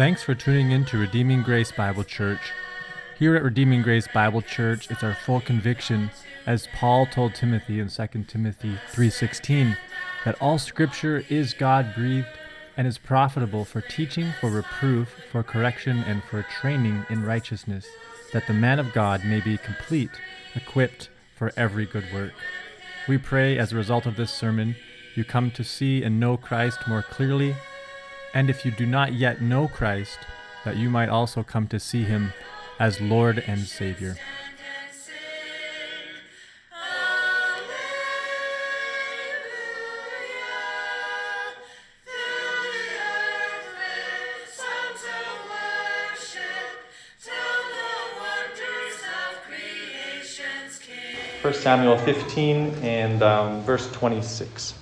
Thanks for tuning in to Redeeming Grace Bible Church. Here at Redeeming Grace Bible Church, it's our full conviction, as Paul told Timothy in 2 Timothy 3:16, that all scripture is God-breathed and is profitable for teaching, for reproof, for correction, and for training in righteousness, that the man of God may be complete, equipped for every good work. We pray as a result of this sermon, you come to see and know Christ more clearly and if you do not yet know Christ, that you might also come to see him as Lord and Savior. First Samuel 15 and um, verse 26.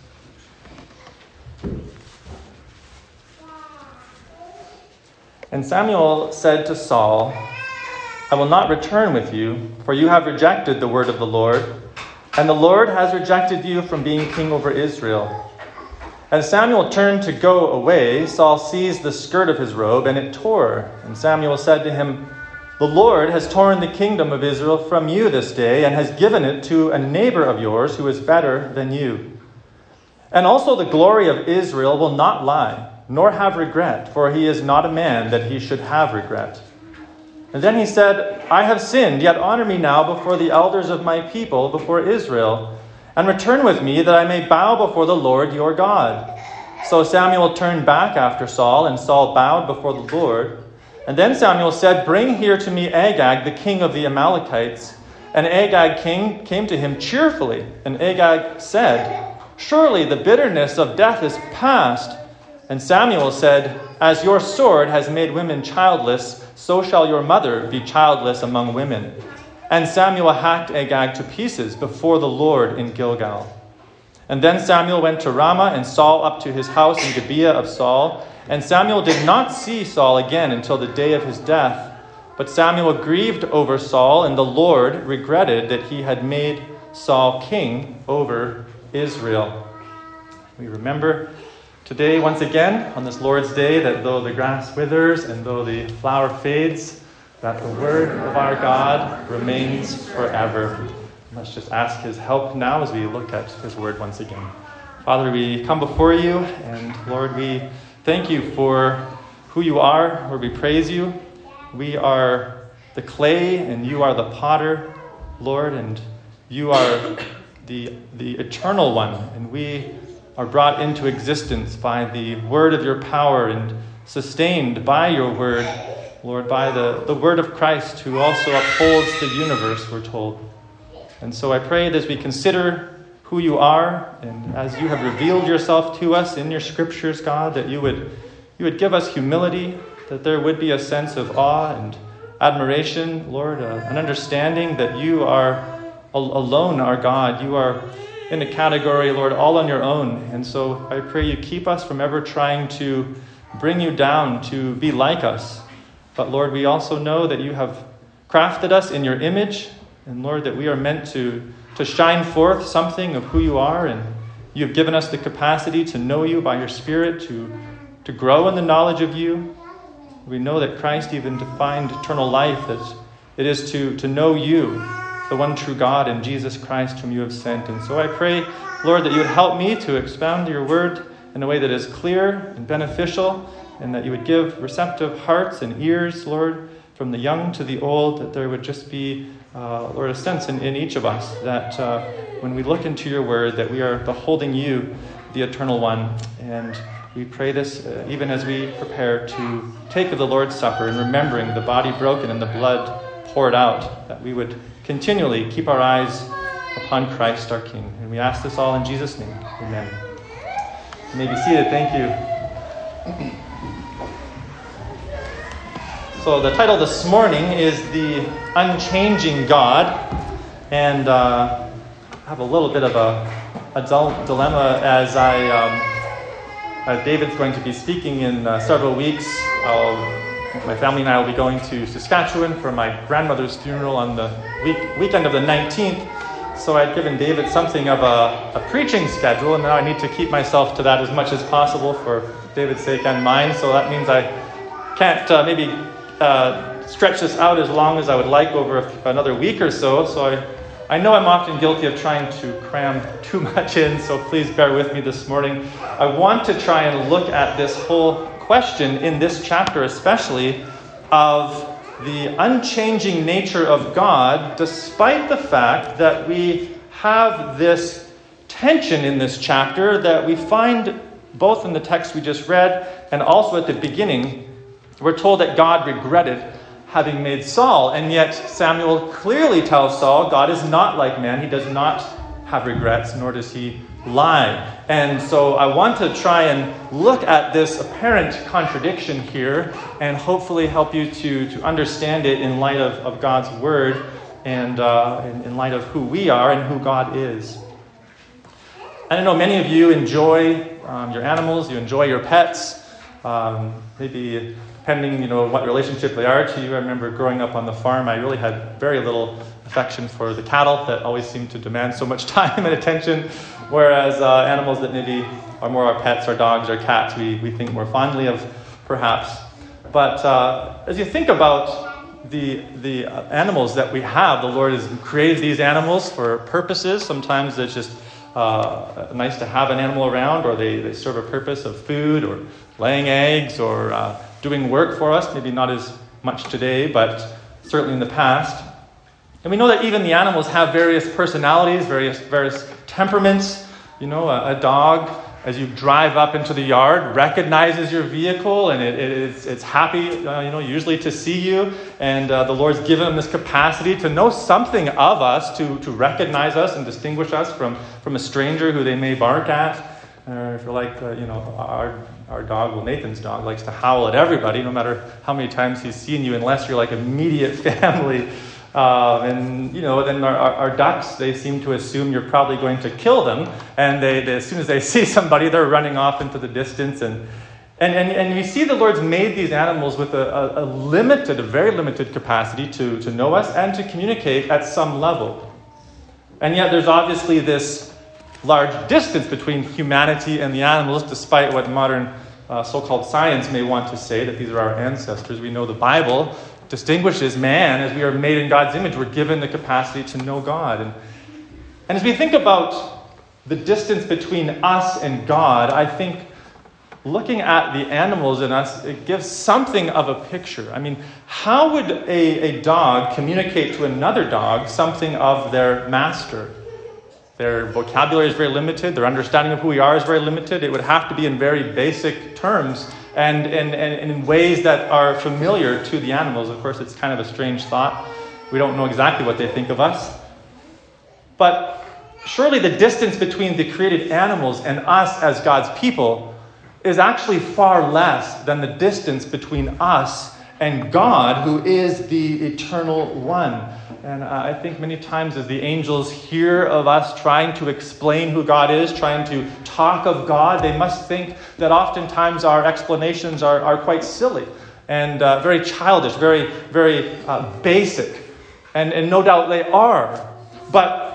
And Samuel said to Saul, I will not return with you, for you have rejected the word of the Lord, and the Lord has rejected you from being king over Israel. As Samuel turned to go away, Saul seized the skirt of his robe, and it tore. And Samuel said to him, The Lord has torn the kingdom of Israel from you this day, and has given it to a neighbor of yours who is better than you. And also the glory of Israel will not lie nor have regret, for he is not a man that he should have regret. And then he said, I have sinned, yet honor me now before the elders of my people, before Israel, and return with me that I may bow before the Lord your God. So Samuel turned back after Saul, and Saul bowed before the Lord. And then Samuel said, Bring here to me Agag, the king of the Amalekites. And Agag king came to him cheerfully. And Agag said, Surely the bitterness of death is past and Samuel said, As your sword has made women childless, so shall your mother be childless among women. And Samuel hacked Agag to pieces before the Lord in Gilgal. And then Samuel went to Ramah and Saul up to his house in Gibeah of Saul. And Samuel did not see Saul again until the day of his death. But Samuel grieved over Saul, and the Lord regretted that he had made Saul king over Israel. We remember Today, once again, on this Lord's Day, that though the grass withers and though the flower fades, that the word of our God remains forever. Let's just ask his help now as we look at his word once again. Father, we come before you, and Lord, we thank you for who you are, Lord, we praise you. We are the clay, and you are the potter, Lord, and you are the, the eternal one, and we are brought into existence by the word of your power and sustained by your word, Lord, by the, the word of Christ who also upholds the universe, we're told. And so I pray that as we consider who you are and as you have revealed yourself to us in your scriptures, God, that you would, you would give us humility, that there would be a sense of awe and admiration, Lord, uh, an understanding that you are alone our God. You are in a category, Lord, all on your own. And so I pray you keep us from ever trying to bring you down to be like us. But Lord, we also know that you have crafted us in your image. And Lord, that we are meant to, to shine forth something of who you are. And you have given us the capacity to know you by your Spirit, to, to grow in the knowledge of you. We know that Christ even defined eternal life, that it is to, to know you the one true God and Jesus Christ whom you have sent. And so I pray, Lord, that you would help me to expound your word in a way that is clear and beneficial, and that you would give receptive hearts and ears, Lord, from the young to the old, that there would just be, uh, Lord, a sense in, in each of us that uh, when we look into your word, that we are beholding you, the eternal one. And we pray this uh, even as we prepare to take of the Lord's Supper and remembering the body broken and the blood poured out, that we would continually keep our eyes upon Christ our King. And we ask this all in Jesus' name. Amen. You may be seated. Thank you. So, the title this morning is The Unchanging God. And uh, I have a little bit of a, a dilemma as I. Um, uh, David's going to be speaking in uh, several weeks. I'll my family and I will be going to Saskatchewan for my grandmother's funeral on the week, weekend of the 19th. So I'd given David something of a, a preaching schedule, and now I need to keep myself to that as much as possible for David's sake and mine. So that means I can't uh, maybe uh, stretch this out as long as I would like over another week or so. So I, I know I'm often guilty of trying to cram too much in, so please bear with me this morning. I want to try and look at this whole question in this chapter, especially of the unchanging nature of God, despite the fact that we have this tension in this chapter that we find both in the text we just read and also at the beginning. We're told that God regretted having made Saul, and yet Samuel clearly tells Saul God is not like man. He does not have regrets, nor does he lie. And so I want to try and look at this apparent contradiction here and hopefully help you to, to understand it in light of, of God's word and uh, in, in light of who we are and who God is. I don't know many of you enjoy um, your animals, you enjoy your pets. Um, maybe depending, you know, what relationship they are to you. I remember growing up on the farm, I really had very little affection for the cattle that always seem to demand so much time and attention, whereas uh, animals that maybe are more our pets, our dogs, our cats, we, we think more fondly of, perhaps. But uh, as you think about the, the animals that we have, the Lord has created these animals for purposes. Sometimes it's just uh, nice to have an animal around, or they, they serve a purpose of food, or laying eggs, or uh, doing work for us, maybe not as much today, but certainly in the past. And we know that even the animals have various personalities, various, various temperaments. You know, a, a dog, as you drive up into the yard, recognizes your vehicle and it, it is, it's happy, uh, you know, usually to see you. And uh, the Lord's given them this capacity to know something of us, to, to recognize us and distinguish us from, from a stranger who they may bark at. Or if you're like, uh, you know, our our dog, well, Nathan's dog, likes to howl at everybody, no matter how many times he's seen you, unless you're like immediate family. Uh, and, you know, then our, our, our, ducks, they seem to assume you're probably going to kill them. And they, they, as soon as they see somebody, they're running off into the distance. And, and, and, and you see the Lord's made these animals with a, a, a limited, a very limited capacity to, to know us and to communicate at some level. And yet there's obviously this large distance between humanity and the animals, despite what modern uh, so called science may want to say that these are our ancestors. We know the Bible distinguishes man as we are made in God's image. We're given the capacity to know God. And, and as we think about the distance between us and God, I think looking at the animals in us, it gives something of a picture. I mean, how would a, a dog communicate to another dog something of their master? Their vocabulary is very limited. Their understanding of who we are is very limited. It would have to be in very basic terms and, and, and in ways that are familiar to the animals. Of course, it's kind of a strange thought. We don't know exactly what they think of us. But surely the distance between the created animals and us as God's people is actually far less than the distance between us and God, who is the eternal one. And uh, I think many times as the angels hear of us trying to explain who God is, trying to talk of God, they must think that oftentimes our explanations are, are quite silly and uh, very childish, very, very uh, basic. And, and no doubt they are. But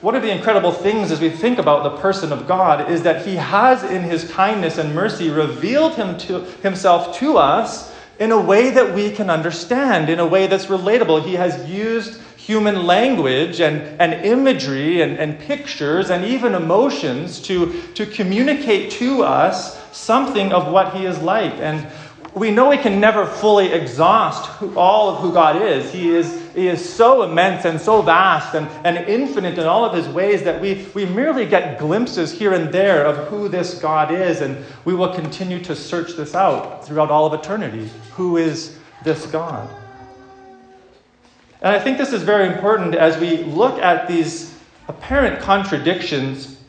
one of the incredible things as we think about the person of God is that He has, in His kindness and mercy, revealed him to, Himself to us in a way that we can understand, in a way that's relatable. He has used human language and, and imagery and, and pictures and even emotions to, to communicate to us something of what he is like. And we know we can never fully exhaust who, all of who God is. He is, he is so immense and so vast and, and infinite in all of his ways that we, we merely get glimpses here and there of who this God is, and we will continue to search this out throughout all of eternity. Who is this God? And I think this is very important as we look at these apparent contradictions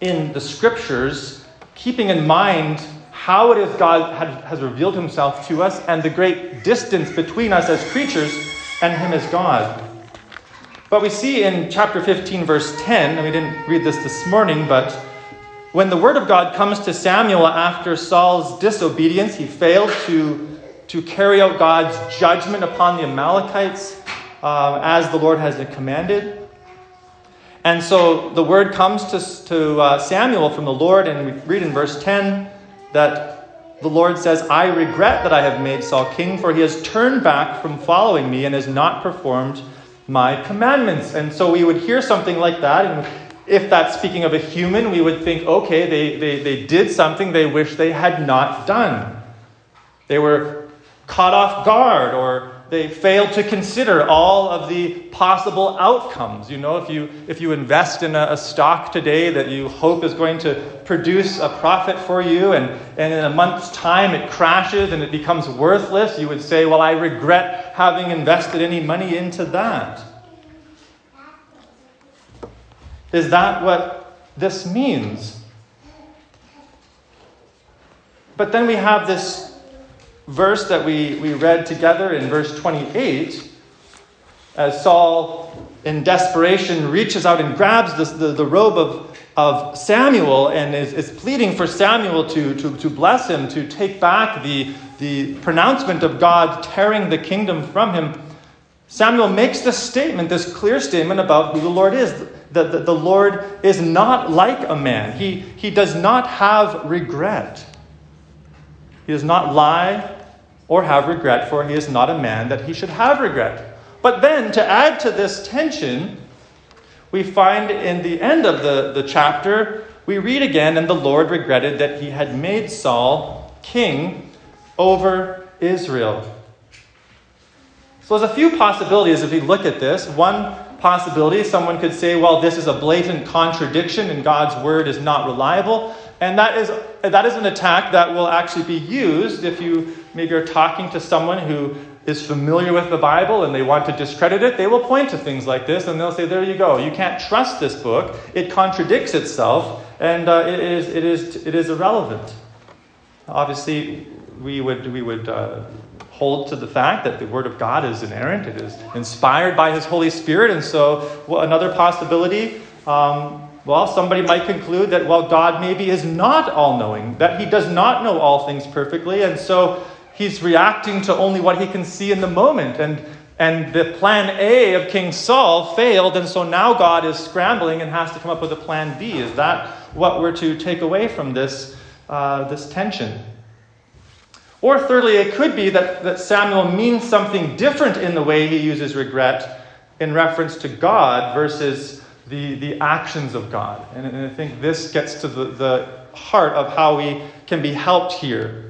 in the scriptures, keeping in mind how it is God has revealed himself to us and the great distance between us as creatures and him as God. But we see in chapter 15, verse 10, and we didn't read this this morning, but when the word of God comes to Samuel after Saul's disobedience, he failed to, to carry out God's judgment upon the Amalekites uh, as the Lord has commanded. And so the word comes to, to uh, Samuel from the Lord, and we read in verse 10 that the Lord says, I regret that I have made Saul king, for he has turned back from following me and has not performed my commandments. And so we would hear something like that. And if that's speaking of a human, we would think, okay, they, they, they did something they wish they had not done. They were caught off guard or they fail to consider all of the possible outcomes. You know, if you, if you invest in a, a, stock today that you hope is going to produce a profit for you, and, and in a month's time it crashes and it becomes worthless, you would say, Well, I regret having invested any money into that. Is that what this means? But then we have this verse that we, we read together in verse 28, as Saul, in desperation, reaches out and grabs this, the, the robe of, of Samuel and is, is pleading for Samuel to, to, to bless him, to take back the, the pronouncement of God tearing the kingdom from him. Samuel makes this statement, this clear statement about who the Lord is. The, the, the Lord is not like a man, he, he does not have regret. He does not lie or have regret, for he is not a man that he should have regret. But then, to add to this tension, we find in the end of the, the chapter, we read again, and the Lord regretted that he had made Saul king over Israel. So there's a few possibilities if we look at this. One possibility, someone could say, well, this is a blatant contradiction and God's word is not reliable. And that is, that is an attack that will actually be used if you maybe you're talking to someone who is familiar with the Bible and they want to discredit it. They will point to things like this and they'll say, There you go. You can't trust this book. It contradicts itself and uh, it, is, it, is, it is irrelevant. Obviously, we would, we would uh, hold to the fact that the Word of God is inerrant, it is inspired by His Holy Spirit. And so, well, another possibility. Um, well, somebody might conclude that, well, God maybe is not all knowing, that he does not know all things perfectly, and so he's reacting to only what he can see in the moment. And, and the plan A of King Saul failed, and so now God is scrambling and has to come up with a plan B. Is that what we're to take away from this, uh, this tension? Or thirdly, it could be that, that Samuel means something different in the way he uses regret in reference to God versus the, the actions of God. And, and I think this gets to the, the heart of how we can be helped here.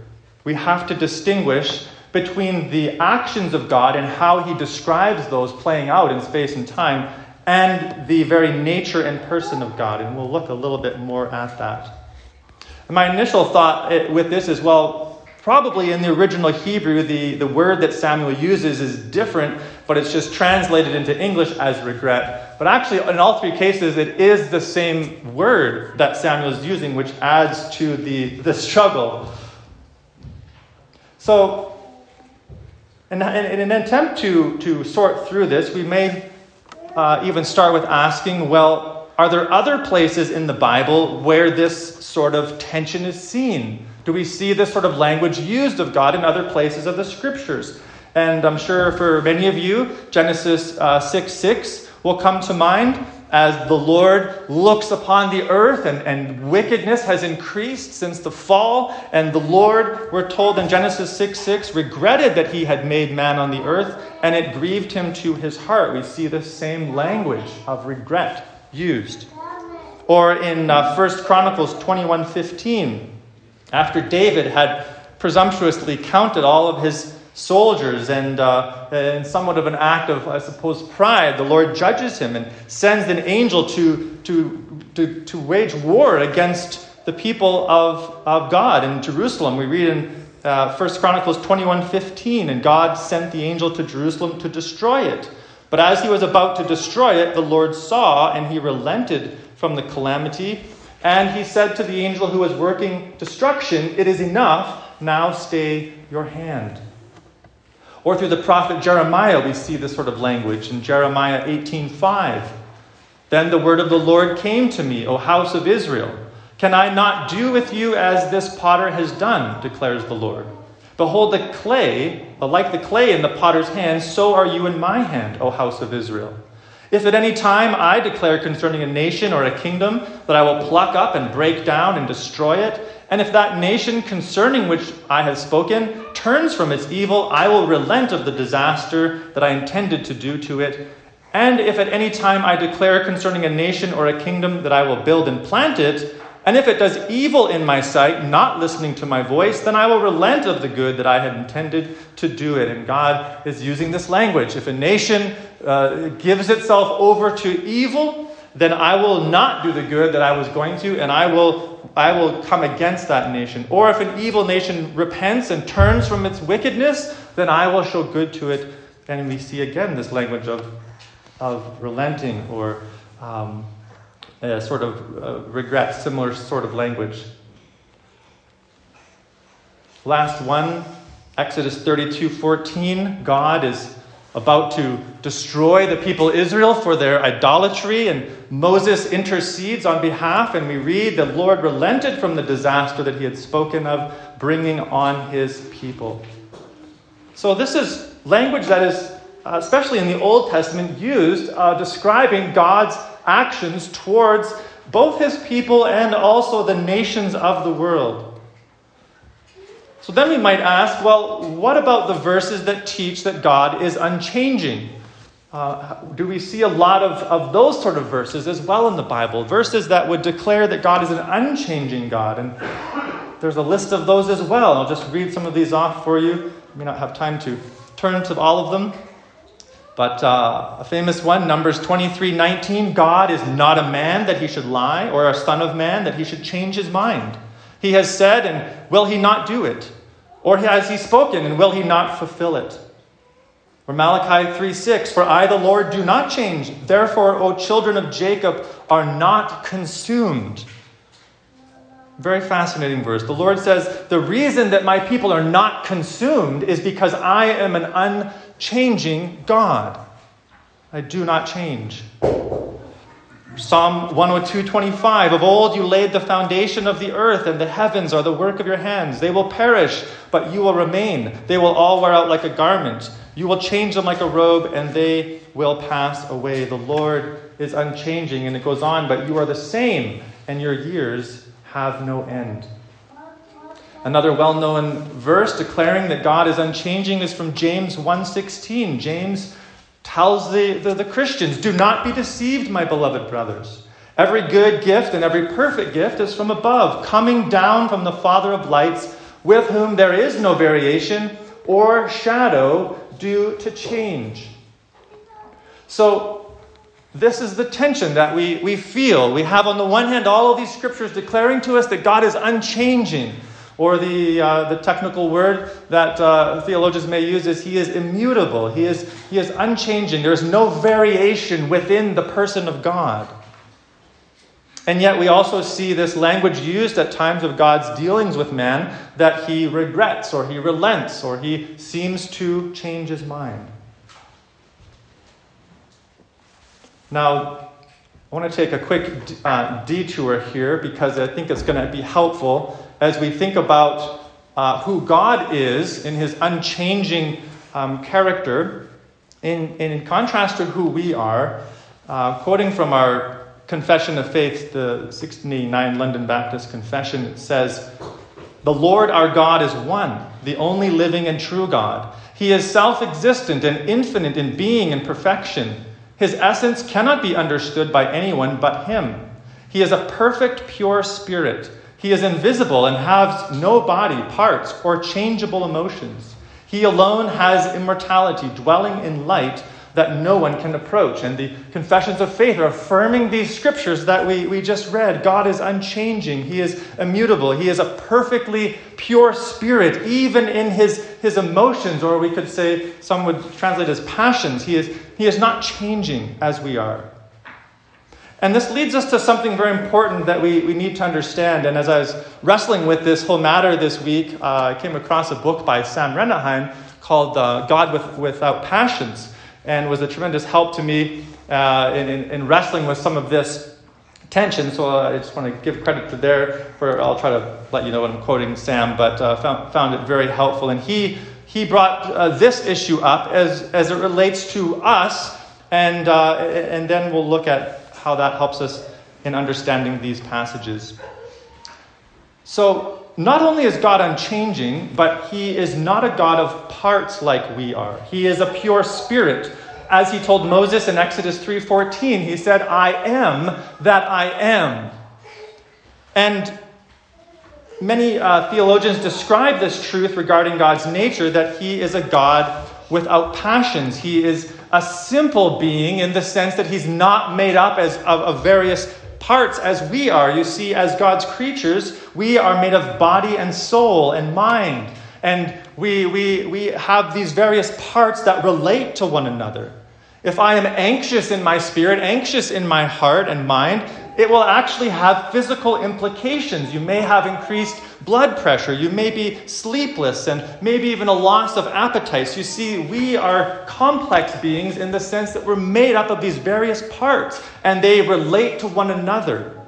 We have to distinguish between the actions of God and how he describes those playing out in space and time and the very nature and person of God. And we'll look a little bit more at that. My initial thought eh, with this is well, Probably in the original Hebrew, the, the word that Samuel uses is different, but it's just translated into English as regret. But actually, in all three cases, it is the same word that Samuel is using, which adds to the, the struggle. So, in, in, in an attempt to, to sort through this, we may uh, even start with asking well, are there other places in the Bible where this sort of tension is seen? do we see this sort of language used of God in other places of the scriptures? And I'm sure for many of you, Genesis uh, 6 6 will come to mind as the Lord looks upon the earth and, and wickedness has increased since the fall. And the Lord, we're told in Genesis 6 6, regretted that he had made man on the earth and it grieved him to his heart. We see the same language of regret used. Or in uh, 1 Chronicles 21 15, after David had presumptuously counted all of his soldiers and uh, in somewhat of an act of, I suppose, pride, the Lord judges him and sends an angel to, to, to, to wage war against the people of, of God in Jerusalem. We read in uh, 1 Chronicles 21 15, and God sent the angel to Jerusalem to destroy it. But as he was about to destroy it, the Lord saw, and he relented from the calamity and he said to the angel who was working destruction, It is enough, now stay your hand. Or through the prophet Jeremiah, we see this sort of language in Jeremiah 18:5. Then the word of the Lord came to me, O house of Israel. Can I not do with you as this potter has done, declares the Lord? Behold, the clay, like the clay in the potter's hand, so are you in my hand, O house of Israel. If at any time I declare concerning a nation or a kingdom that I will pluck up and break down and destroy it, and if that nation concerning which I have spoken turns from its evil, I will relent of the disaster that I intended to do to it. And if at any time I declare concerning a nation or a kingdom that I will build and plant it, and if it does evil in my sight, not listening to my voice, then I will relent of the good that I had intended to do it. And God is using this language. If a nation uh, gives itself over to evil, then I will not do the good that I was going to, and I will, I will come against that nation. Or if an evil nation repents and turns from its wickedness, then I will show good to it. And we see again this language of, of relenting or. Um, sort of uh, regret, similar sort of language. Last one, Exodus 32 14. God is about to destroy the people Israel for their idolatry, and Moses intercedes on behalf, and we read the Lord relented from the disaster that he had spoken of bringing on his people. So, this is language that is, uh, especially in the Old Testament, used uh, describing God's actions towards both his people and also the nations of the world. So then we might ask well, what about the verses that teach that God is unchanging? Uh, do we see a lot of, of those sort of verses as well in the Bible? Verses that would declare that God is an unchanging God. And there's a list of those as well. I'll just read some of these off for you. I may not have time to turn to all of them. But uh, a famous one, Numbers 23 19, God is not a man that he should lie, or a son of man that he should change his mind. He has said, and will he not do it? Or has he spoken, and will he not fulfill it? Or Malachi 3 6, For I, the Lord, do not change. Therefore, O children of Jacob, are not consumed. Very fascinating verse. The Lord says, The reason that my people are not consumed is because I am an unchanging God. I do not change. Psalm 102:25 Of old you laid the foundation of the earth and the heavens are the work of your hands they will perish but you will remain they will all wear out like a garment you will change them like a robe and they will pass away the Lord is unchanging and it goes on but you are the same and your years have no end. Another well-known verse declaring that God is unchanging is from James 1:16. James tells the, the, the Christians, Do not be deceived, my beloved brothers. Every good gift and every perfect gift is from above, coming down from the Father of lights, with whom there is no variation or shadow due to change. So this is the tension that we, we feel. We have, on the one hand, all of these scriptures declaring to us that God is unchanging, or the, uh, the technical word that uh, theologians may use is He is immutable, he is, he is unchanging. There is no variation within the person of God. And yet, we also see this language used at times of God's dealings with man that he regrets, or he relents, or he seems to change his mind. Now, I want to take a quick uh, detour here because I think it's going to be helpful as we think about uh, who God is in his unchanging um, character, in, in contrast to who we are. Uh, quoting from our Confession of Faith, the 1689 London Baptist Confession, it says, The Lord our God is one, the only living and true God. He is self existent and infinite in being and perfection. His essence cannot be understood by anyone but him. He is a perfect, pure spirit. He is invisible and has no body, parts, or changeable emotions. He alone has immortality, dwelling in light that no one can approach. And the confessions of faith are affirming these scriptures that we, we just read. God is unchanging, He is immutable, He is a perfectly pure spirit, even in his, his emotions, or we could say, some would translate as passions. He is, he is not changing as we are. And this leads us to something very important that we, we need to understand. And as I was wrestling with this whole matter this week, uh, I came across a book by Sam Renihan called uh, God with, Without Passions and was a tremendous help to me uh, in, in, in, wrestling with some of this tension. So uh, I just want to give credit to there. For I'll try to let you know what I'm quoting Sam, but uh, found, found it very helpful. And he he brought uh, this issue up as as it relates to us. And, and then we'll look at how that helps us in understanding these passages. So, not only is God unchanging, but He is not a God of parts like we are. He is a pure spirit. As He told Moses in Exodus 3:14, He said, "I am that I am." And many uh, theologians describe this truth regarding God's nature that He is a God without passions. He is a simple being in the sense that He's not made up as, of, of various parts as we are. You see, as God's creatures, we are made of body and soul and mind. And we, we, we have these various parts that relate to one another. If I am anxious in my spirit, anxious in my heart and mind, it will actually have physical implications. You may have increased blood pressure, you may be sleepless, and maybe even a loss of appetites. You see, we are complex beings in the sense that we're made up of these various parts, and they relate to one another.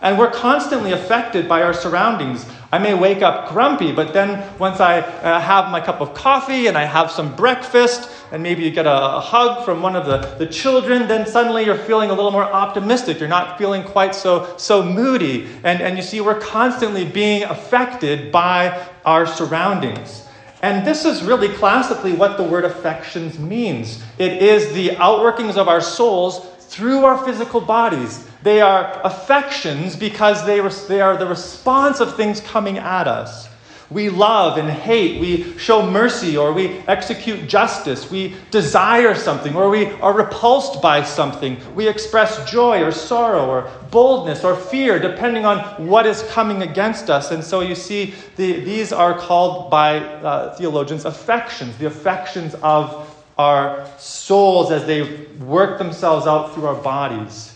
And we're constantly affected by our surroundings. I may wake up grumpy, but then once I uh, have my cup of coffee and I have some breakfast, and maybe you get a, a, hug from one of the, the children, then suddenly you're feeling a little more optimistic. You're not feeling quite so, so moody. And, and you see, we're constantly being affected by our surroundings. And this is really classically what the word affections means it is the outworkings of our souls through our physical bodies. They are affections because they, they are the response of things coming at us. We love and hate. We show mercy or we execute justice. We desire something or we are repulsed by something. We express joy or sorrow or boldness or fear depending on what is coming against us. And so you see, the, these are called by uh, theologians affections, the affections of our souls as they work themselves out through our bodies.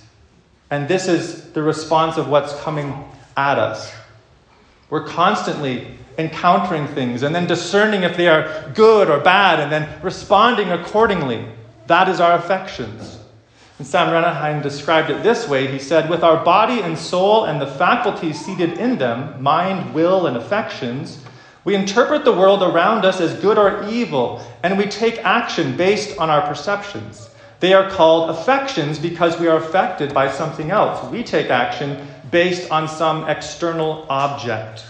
And this is the response of what's coming at us. We're constantly encountering things and then discerning if they are good or bad and then responding accordingly. That is our affections. And Sam Renihan described it this way He said, With our body and soul and the faculties seated in them, mind, will, and affections, we interpret the world around us as good or evil, and we take action based on our perceptions. They are called affections because we are affected by something else. We take action based on some external object.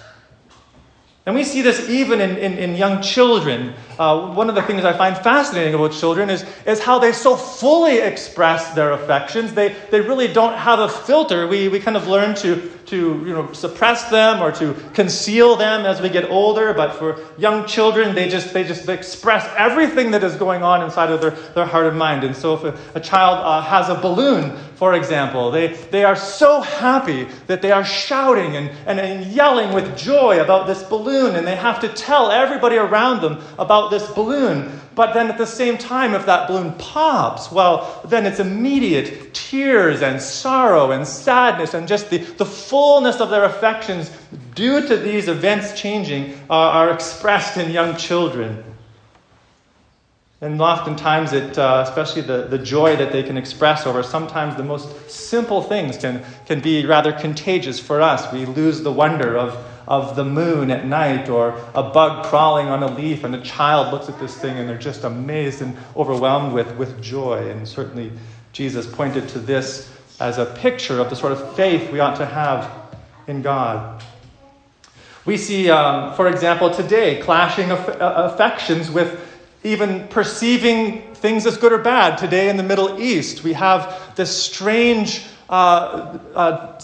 And we see this even in, in, in young children. Uh, one of the things I find fascinating about children is, is how they so fully express their affections. They, they really don't have a filter. We, we kind of learn to, to you know, suppress them or to conceal them as we get older. But for young children, they just, they just express everything that is going on inside of their, their heart and mind. And so if a, a child uh, has a balloon, for example, they, they are so happy that they are shouting and, and, and yelling with joy about this balloon, and they have to tell everybody around them about this balloon. But then at the same time, if that balloon pops, well, then it's immediate tears and sorrow and sadness and just the, the fullness of their affections due to these events changing uh, are expressed in young children. And oftentimes, it, uh, especially the, the joy that they can express over sometimes the most simple things can, can be rather contagious for us. We lose the wonder of of the moon at night or a bug crawling on a leaf, and a child looks at this thing and they're just amazed and overwhelmed with, with joy. And certainly, Jesus pointed to this as a picture of the sort of faith we ought to have in God. We see, um, for example, today clashing uh, affections with even perceiving things as good or bad. Today in the Middle East, we have this strange uh, uh,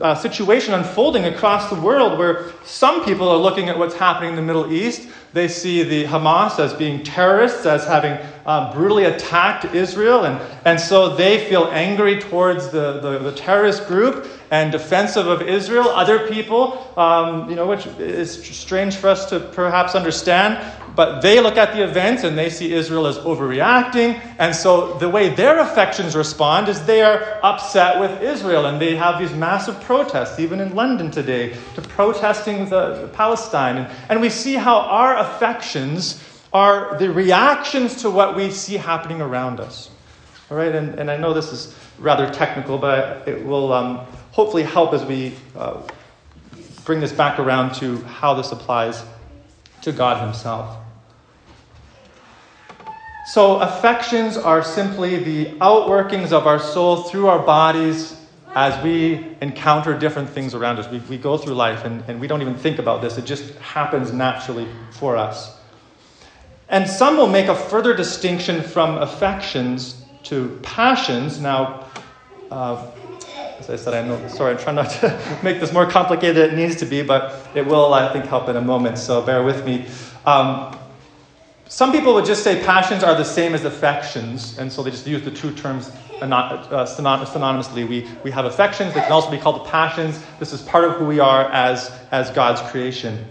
uh, situation unfolding across the world where some people are looking at what's happening in the Middle East. They see the Hamas as being terrorists, as having uh, brutally attacked Israel, and, and so they feel angry towards the, the, the terrorist group and defensive of Israel. Other people, um, you know, which is strange for us to perhaps understand, but they look at the events and they see Israel as overreacting. And so the way their affections respond is they are upset with Israel. And they have these massive protests, even in London today, to protesting the, the Palestine. And, and we see how our affections are the reactions to what we see happening around us. All right, and, and I know this is rather technical, but it will um, hopefully help as we uh, bring this back around to how this applies to God Himself. So, affections are simply the outworkings of our soul through our bodies as we encounter different things around us. We, we go through life and, and we don't even think about this, it just happens naturally for us. And some will make a further distinction from affections to passions. Now, uh, as I said, I know, sorry, I'm trying not to make this more complicated than it needs to be, but it will, I think, help in a moment, so bear with me. Um, some people would just say passions are the same as affections, and so they just use the two terms uh, synonymously. We, we have affections, they can also be called passions. This is part of who we are as, as God's creation.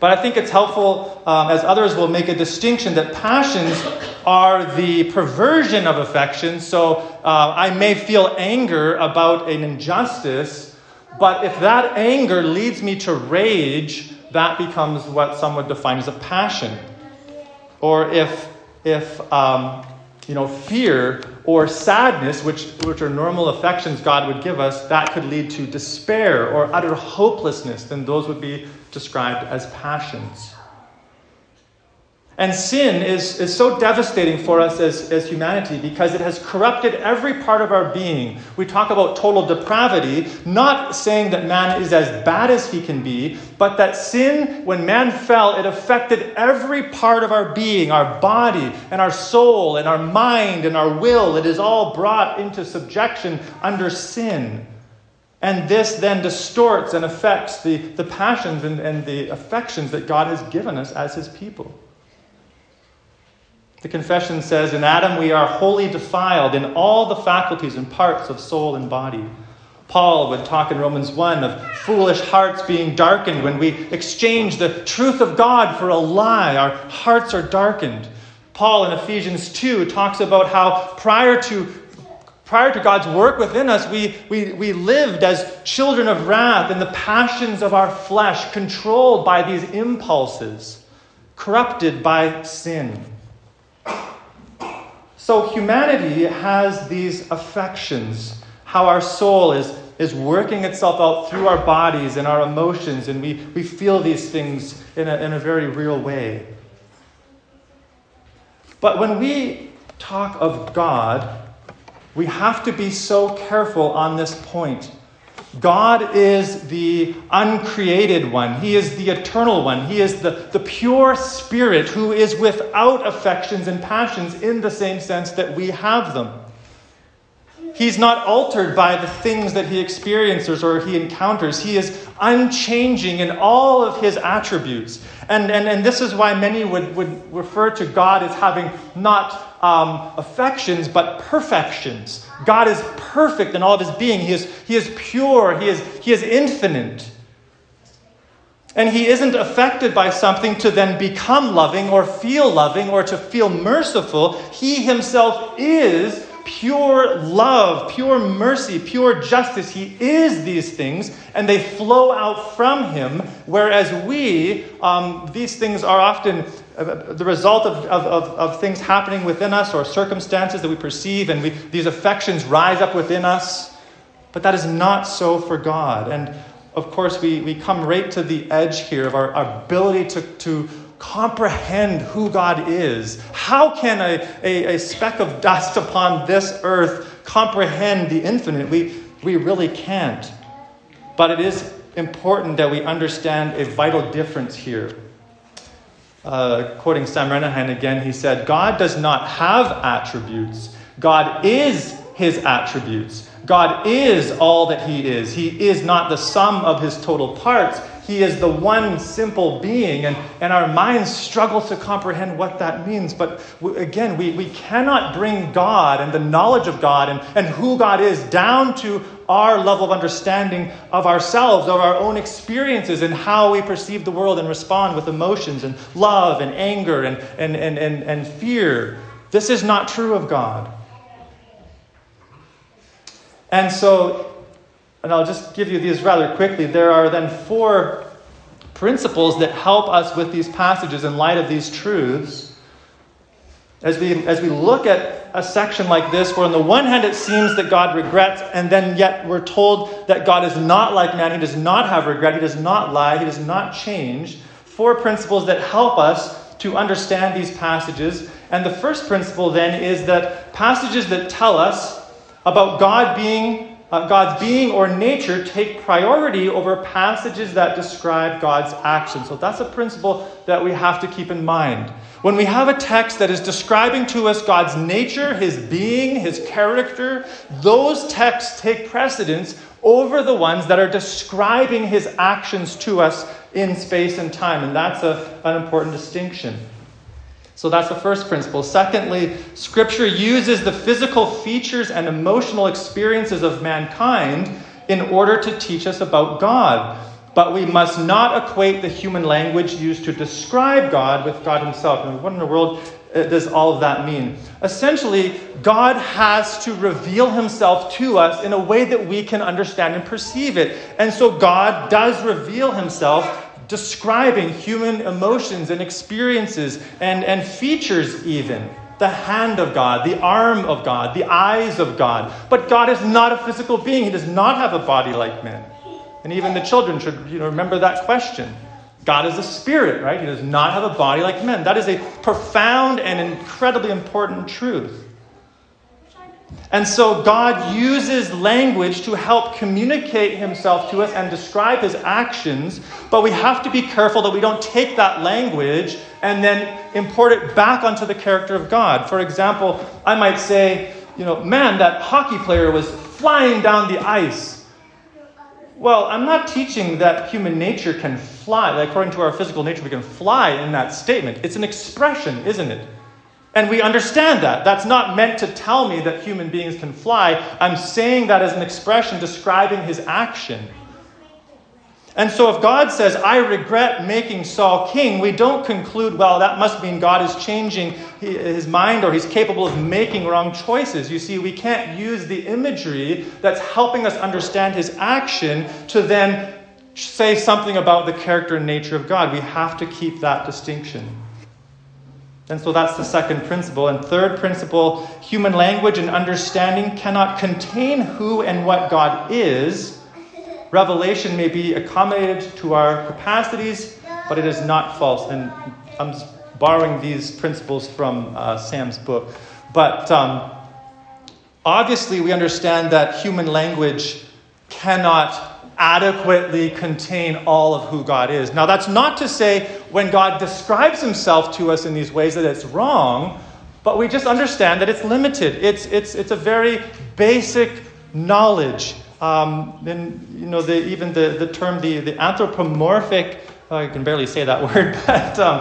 But I think it's helpful, um, as others will make a distinction, that passions are the perversion of affection. So uh, I may feel anger about an injustice, but if that anger leads me to rage, that becomes what some would define as a passion. Or if, if um, you know, fear or sadness, which, which are normal affections God would give us, that could lead to despair or utter hopelessness, then those would be described as passions. And sin is, is so devastating for us as, as humanity because it has corrupted every part of our being. We talk about total depravity, not saying that man is as bad as he can be, but that sin, when man fell, it affected every part of our being, our body and our soul and our mind and our will. It is all brought into subjection under sin. And this then distorts and affects the, the passions and, and the affections that God has given us as his people. The confession says, In Adam we are wholly defiled in all the faculties and parts of soul and body. Paul would talk in Romans 1 of foolish hearts being darkened when we exchange the truth of God for a lie. Our hearts are darkened. Paul in Ephesians 2 talks about how prior to, prior to God's work within us, we, we, we lived as children of wrath in the passions of our flesh, controlled by these impulses, corrupted by sin. So humanity has these affections, how our soul is, is working itself out through our bodies and our emotions, and we, we feel these things in a, in a very real way. But when we talk of God, we have to be so careful on this point God is the uncreated one. He is the eternal one. He is the, the pure spirit who is without affections and passions in the same sense that we have them. He's not altered by the things that he experiences or he encounters. He is unchanging in all of his attributes. And, and, and this is why many would, would refer to God as having not um, affections, but perfections. God is perfect in all of his being. He is, he is pure, he is, he is infinite. And he isn't affected by something to then become loving or feel loving or to feel merciful. He himself is pure love, pure mercy, pure justice. He is these things, and they flow out from him, whereas we, um, these things are often uh, the result of, of, of, of, things happening within us or circumstances that we perceive, and we, these affections rise up within us. But that is not so for God. And of course, we, we come right to the edge here of our, our ability to, to comprehend who God is. How can a, a, a, speck of dust upon this earth comprehend the infinite? We, we really can't. But it is important that we understand a vital difference here. Uh, quoting Sam Renihan again, he said, God does not have attributes, God is his attributes. God is all that he is. He is not the sum of his total parts. He is the one simple being, and, and our minds struggle to comprehend what that means. But again, we, we cannot bring God and the knowledge of God and, and who God is down to our level of understanding of ourselves, of our own experiences, and how we perceive the world and respond with emotions and love and anger and, and, and, and, and fear. This is not true of God. And so and I'll just give you these rather quickly. There are then four principles that help us with these passages in light of these truths. As we, as we look at a section like this, where on the one hand it seems that God regrets, and then yet we're told that God is not like man, He does not have regret, He does not lie, He does not change. Four principles that help us to understand these passages And the first principle then is that passages that tell us about God being uh, God's being or nature take priority over passages that describe God's action. So that's a principle that we have to keep in mind. When we have a text that is describing to us God's nature, his being, his character, those texts take precedence over the ones that are describing his actions to us in space and time. And that's a, an important distinction. So that's the first principle. Secondly, Scripture uses the physical features and emotional experiences of mankind in order to teach us about God. But we must not equate the human language used to describe God with God Himself. And what in the world uh, does all of that mean? Essentially, God has to reveal Himself to us in a way that we can understand and perceive it. And so God does reveal Himself describing human emotions and experiences and, and features, even. The hand of God, the arm of God, the eyes of God. But God is not a physical being, He does not have a body like men. And even the children should you know, remember that question. God is a spirit, right? He does not have a body like men. That is a profound and incredibly important truth. And so God uses language to help communicate himself to us and describe his actions, but we have to be careful that we don't take that language and then import it back onto the character of God. For example, I might say, you know, man, that hockey player was flying down the ice. Well, I'm not teaching that human nature can fly. Like according to our physical nature, we can fly in that statement. It's an expression, isn't it? And we understand that. That's not meant to tell me that human beings can fly. I'm saying that as an expression describing his action. And so if God says, I regret making Saul king, we don't conclude, well, that must mean God is changing his mind or he's capable of making wrong choices. You see, we can't use the imagery that's helping us understand his action to then say something about the character and nature of God. We have to keep that distinction. And so that's the second principle. And third principle human language and understanding cannot contain who and what God is. Revelation may be accommodated to our capacities, but it is not false. And I'm borrowing these principles from uh, Sam's book. But um, obviously, we understand that human language cannot adequately contain all of who God is. Now, that's not to say when God describes himself to us in these ways that it's wrong, but we just understand that it's limited. It's, it's, it's a very basic knowledge. Um, and, you know, the, even the, the term, the, the anthropomorphic, oh, I can barely say that word, but um,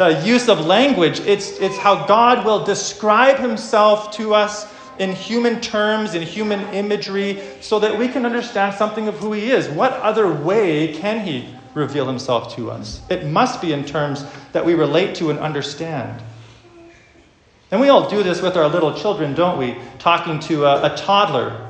uh, use of language, it's, it's how God will describe himself to us in human terms, in human imagery, so that we can understand something of who He is. What other way can He reveal Himself to us? It must be in terms that we relate to and understand. And we all do this with our little children, don't we? Talking to a, a toddler.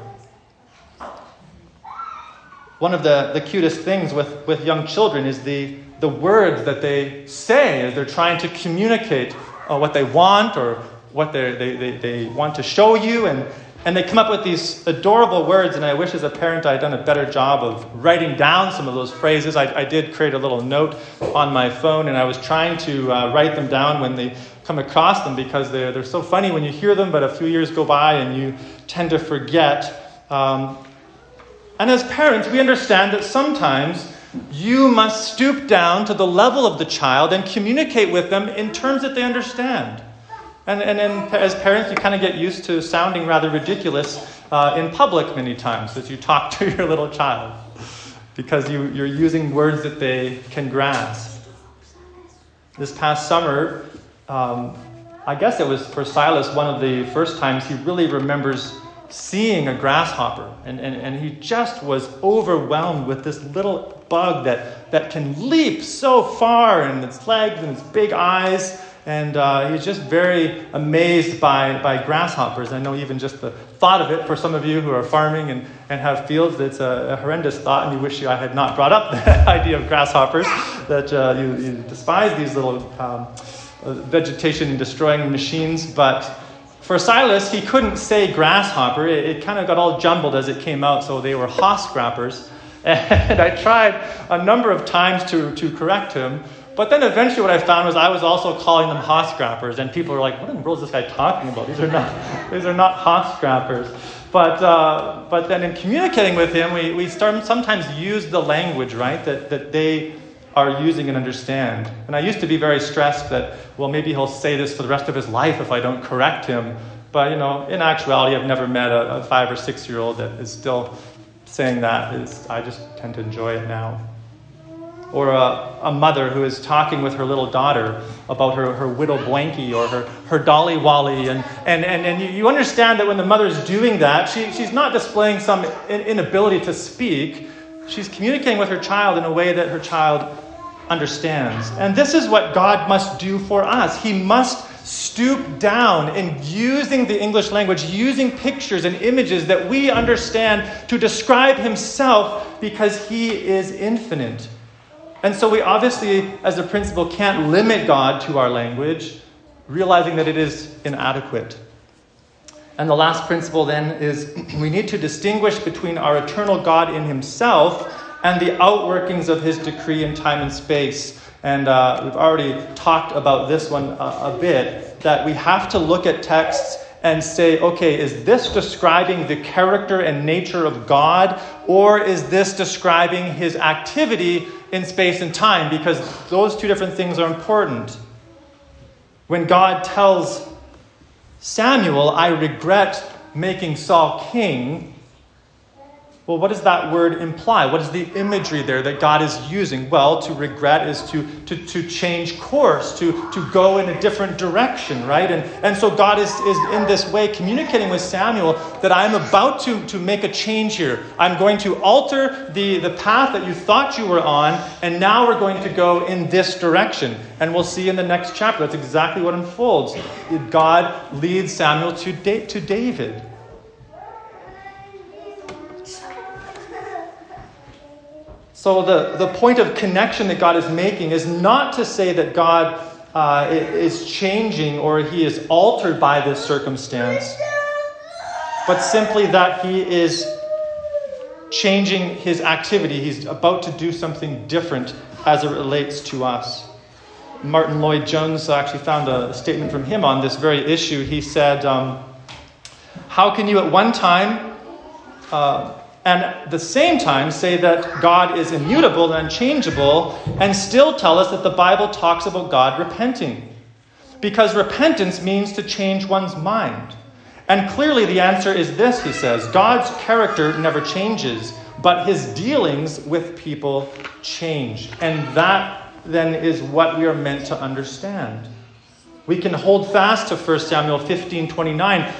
One of the, the cutest things with, with young children is the, the words that they say as they're trying to communicate uh, what they want or what they, they, they want to show you, and, and they come up with these adorable words. And I wish as a parent I had done a better job of writing down some of those phrases. I, I did create a little note on my phone, and I was trying to uh, write them down when they come across them because they're, they're so funny when you hear them, but a few years go by and you tend to forget. Um, and as parents, we understand that sometimes you must stoop down to the level of the child and communicate with them in terms that they understand. And, and then as parents, you kind of get used to sounding rather ridiculous uh, in public many times as you talk to your little child because you, you're using words that they can grasp. This past summer, um, I guess it was for Silas one of the first times he really remembers seeing a grasshopper. And, and, and he just was overwhelmed with this little bug that, that can leap so far in its legs and its big eyes. And uh, he's just very amazed by, by grasshoppers. I know even just the thought of it, for some of you who are farming and, and have fields, it's a, a horrendous thought, and you wish I had not brought up the idea of grasshoppers, that uh, you, you, despise these little um, uh, vegetation destroying machines. But for Silas, he couldn't say grasshopper. It, it kind of got all jumbled as it came out, so they were hoss grappers. And I tried a number of times to, to correct him, But then eventually what I found was I was also calling them Hoscrappers, and people were like, what in the world is this guy talking about? These are not, these are not Hoscrappers. But, uh, but then in communicating with him, we, we start, sometimes use the language, right, that, that they are using and understand. And I used to be very stressed that, well, maybe he'll say this for the rest of his life if I don't correct him. But, you know, in actuality, I've never met a, a five or six year old that is still saying that. Is, I just tend to enjoy it now. Or a, a mother who is talking with her little daughter about her, her widow blankie or her, her dolly wally. And, and, and, and you, understand that when the mother is doing that, she, she's not displaying some inability to speak. She's communicating with her child in a way that her child understands. And this is what God must do for us. He must stoop down in using the English language, using pictures and images that we understand to describe Himself because He is infinite. And so we obviously, as a principle, can't limit God to our language, realizing that it is inadequate. And the last principle then is we need to distinguish between our eternal God in Himself and the outworkings of His decree in time and space. And uh, we've already talked about this one a, a bit that we have to look at texts and say, okay, is this describing the character and nature of God, or is this describing his activity in space and time? Because those two different things are important. When God tells Samuel, I regret making Saul king, well, what does that word imply? What is the imagery there that God is using? Well, to regret is to, to, to change course, to, to go in a different direction, right? And, and so God is, is in this way communicating with Samuel that I'm about to, to make a change here. I'm going to alter the, the path that you thought you were on, and now we're going to go in this direction. And we'll see in the next chapter. That's exactly what unfolds. God leads Samuel to, to David. So, the, the point of connection that God is making is not to say that God uh, is changing or he is altered by this circumstance, but simply that he is changing his activity. He's about to do something different as it relates to us. Martyn Lloyd-Jones actually found a statement from him on this very issue. He said, um, How can you at one time uh, and at the same time say that God is immutable and unchangeable, and still tell us that the Bible talks about God repenting. Because repentance means to change one's mind. And clearly the answer is this, he says God's character never changes, but his dealings with people change. And that then is what we are meant to understand. We can hold fast to 1 Samuel 15 29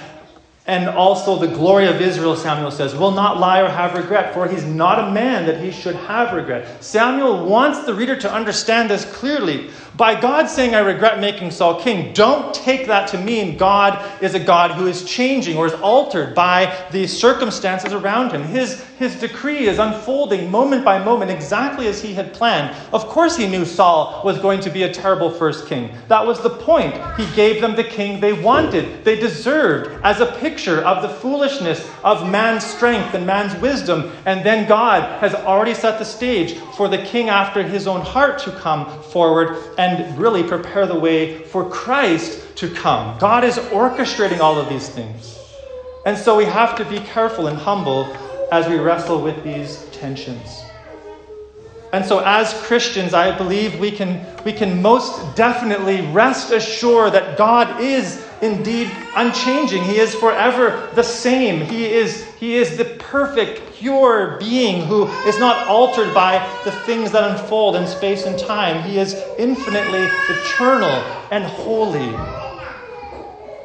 and also the glory of Israel, Samuel says, will not lie or have regret, for he's not a man that he should have regret. Samuel wants the reader to understand this clearly. By God saying, I regret making Saul king, don't take that to mean God is a God who is changing or is altered by the circumstances around him. His, his decree is unfolding moment by moment exactly as he had planned. Of course, he knew Saul was going to be a terrible first king. That was the point. He gave them the king they wanted, they deserved, as a picture of the foolishness of man's strength and man's wisdom. And then God has already set the stage for the king after his own heart to come forward and really prepare the way for Christ to come. God is orchestrating all of these things. And so we have to be careful and humble as we wrestle with these tensions. And so, as Christians, I believe we can, we can most definitely rest assured that God is indeed unchanging. He is forever the same. He is, he is the perfect, pure being who is not altered by the things that unfold in space and time. He is infinitely eternal and holy.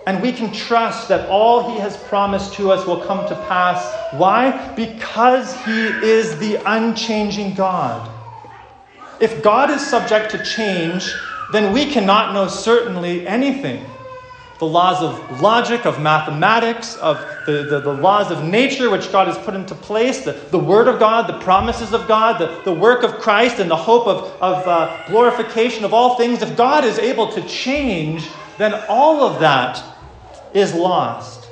And we can trust that all He has promised to us will come to pass. Why? Because He is the unchanging God. If God is subject to change, then we cannot know certainly anything the laws of logic, of mathematics, of the, the, the, laws of nature which God has put into place, the, the Word of God, the promises of God, the, the work of Christ, and the hope of, of uh, glorification of all things, if God is able to change, then all of that is lost.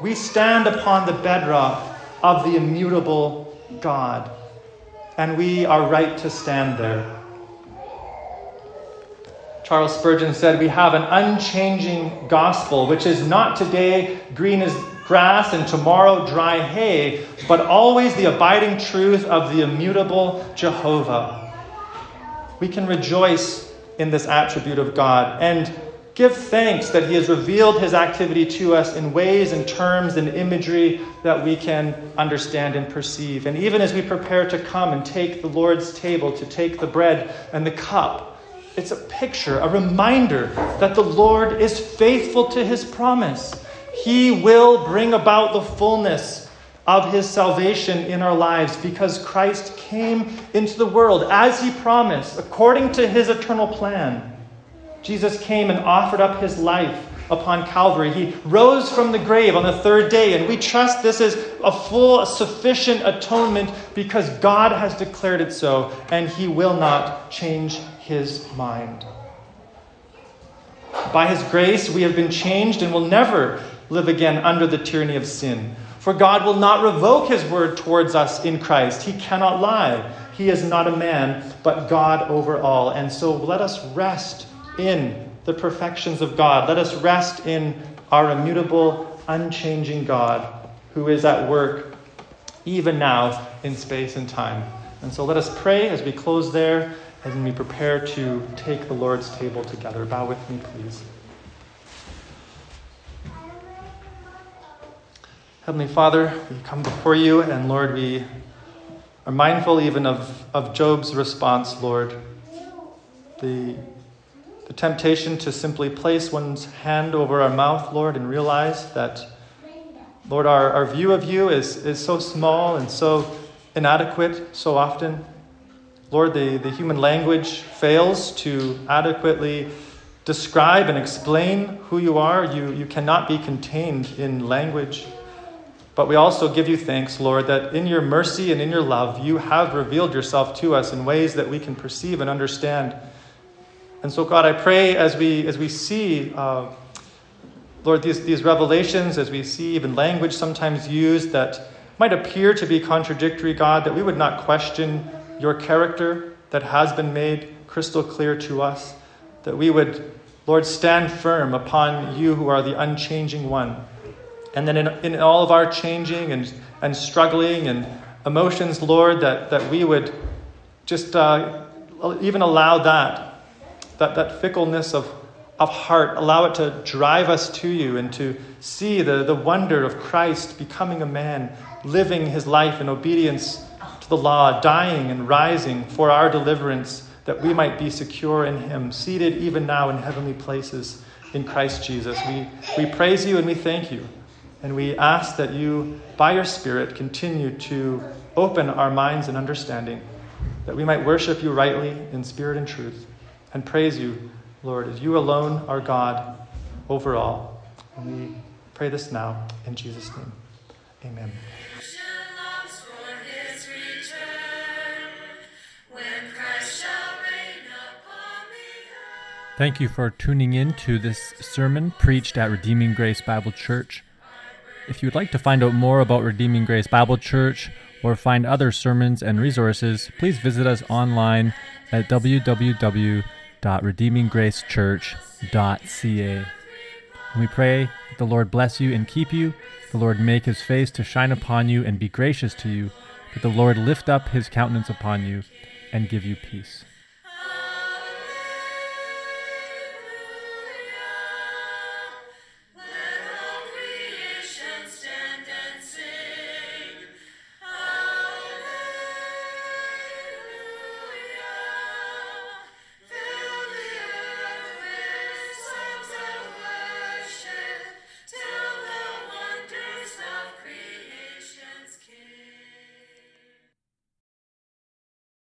We stand upon the bedrock of the immutable God, and we are right to stand there. Charles Spurgeon said, We have an unchanging gospel, which is not today green as grass and tomorrow dry hay, but always the abiding truth of the immutable Jehovah. We can rejoice in this attribute of God and give thanks that He has revealed His activity to us in ways and terms and imagery that we can understand and perceive. And even as we prepare to come and take the Lord's table, to take the bread and the cup, it's a picture, a reminder that the Lord is faithful to his promise. He will bring about the fullness of his salvation in our lives because Christ came into the world as he promised, according to his eternal plan. Jesus came and offered up his life upon Calvary. He rose from the grave on the third day, and we trust this is a full, sufficient atonement because God has declared it so, and he will not change his mind. By his grace, we have been changed and will never live again under the tyranny of sin. For God will not revoke his word towards us in Christ. He cannot lie. He is not a man, but God over all. And so let us rest in the perfections of God. Let us rest in our immutable, unchanging God who is at work even now in space and time. And so let us pray as we close there as we prepare to take the Lord's table together. Bow with me, please. Heavenly Father, we come before you, and Lord, we are mindful even of, of Job's response, Lord. The, the temptation to simply place one's hand over our mouth, Lord, and realize that, Lord, our, our view of you is, is so small and so inadequate so often. Lord, the, the human language fails to adequately describe and explain who you are. You, you cannot be contained in language. But we also give you thanks, Lord, that in your mercy and in your love, you have revealed yourself to us in ways that we can perceive and understand. And so, God, I pray as we, as we see, uh, Lord, these, these revelations, as we see even language sometimes used that might appear to be contradictory, God, that we would not question your character that has been made crystal clear to us, that we would, Lord, stand firm upon you who are the unchanging one. And then in, in all of our changing and, and struggling and emotions, Lord, that, that we would just uh, even allow that, that, that fickleness of, of heart, allow it to drive us to you and to see the, the wonder of Christ becoming a man, living his life in obedience to the law, dying and rising for our deliverance, that we might be secure in Him, seated even now in heavenly places in Christ Jesus. We, we praise you and we thank you. And we ask that you, by your Spirit, continue to open our minds and understanding, that we might worship you rightly in spirit and truth, and praise you, Lord, as you alone are God over all. And we pray this now in Jesus' name. Amen. Thank you for tuning in to this sermon preached at Redeeming Grace Bible Church. If you would like to find out more about Redeeming Grace Bible Church or find other sermons and resources, please visit us online at www.redeeminggracechurch.ca. And we pray that the Lord bless you and keep you, the Lord make his face to shine upon you and be gracious to you, that the Lord lift up his countenance upon you and give you peace.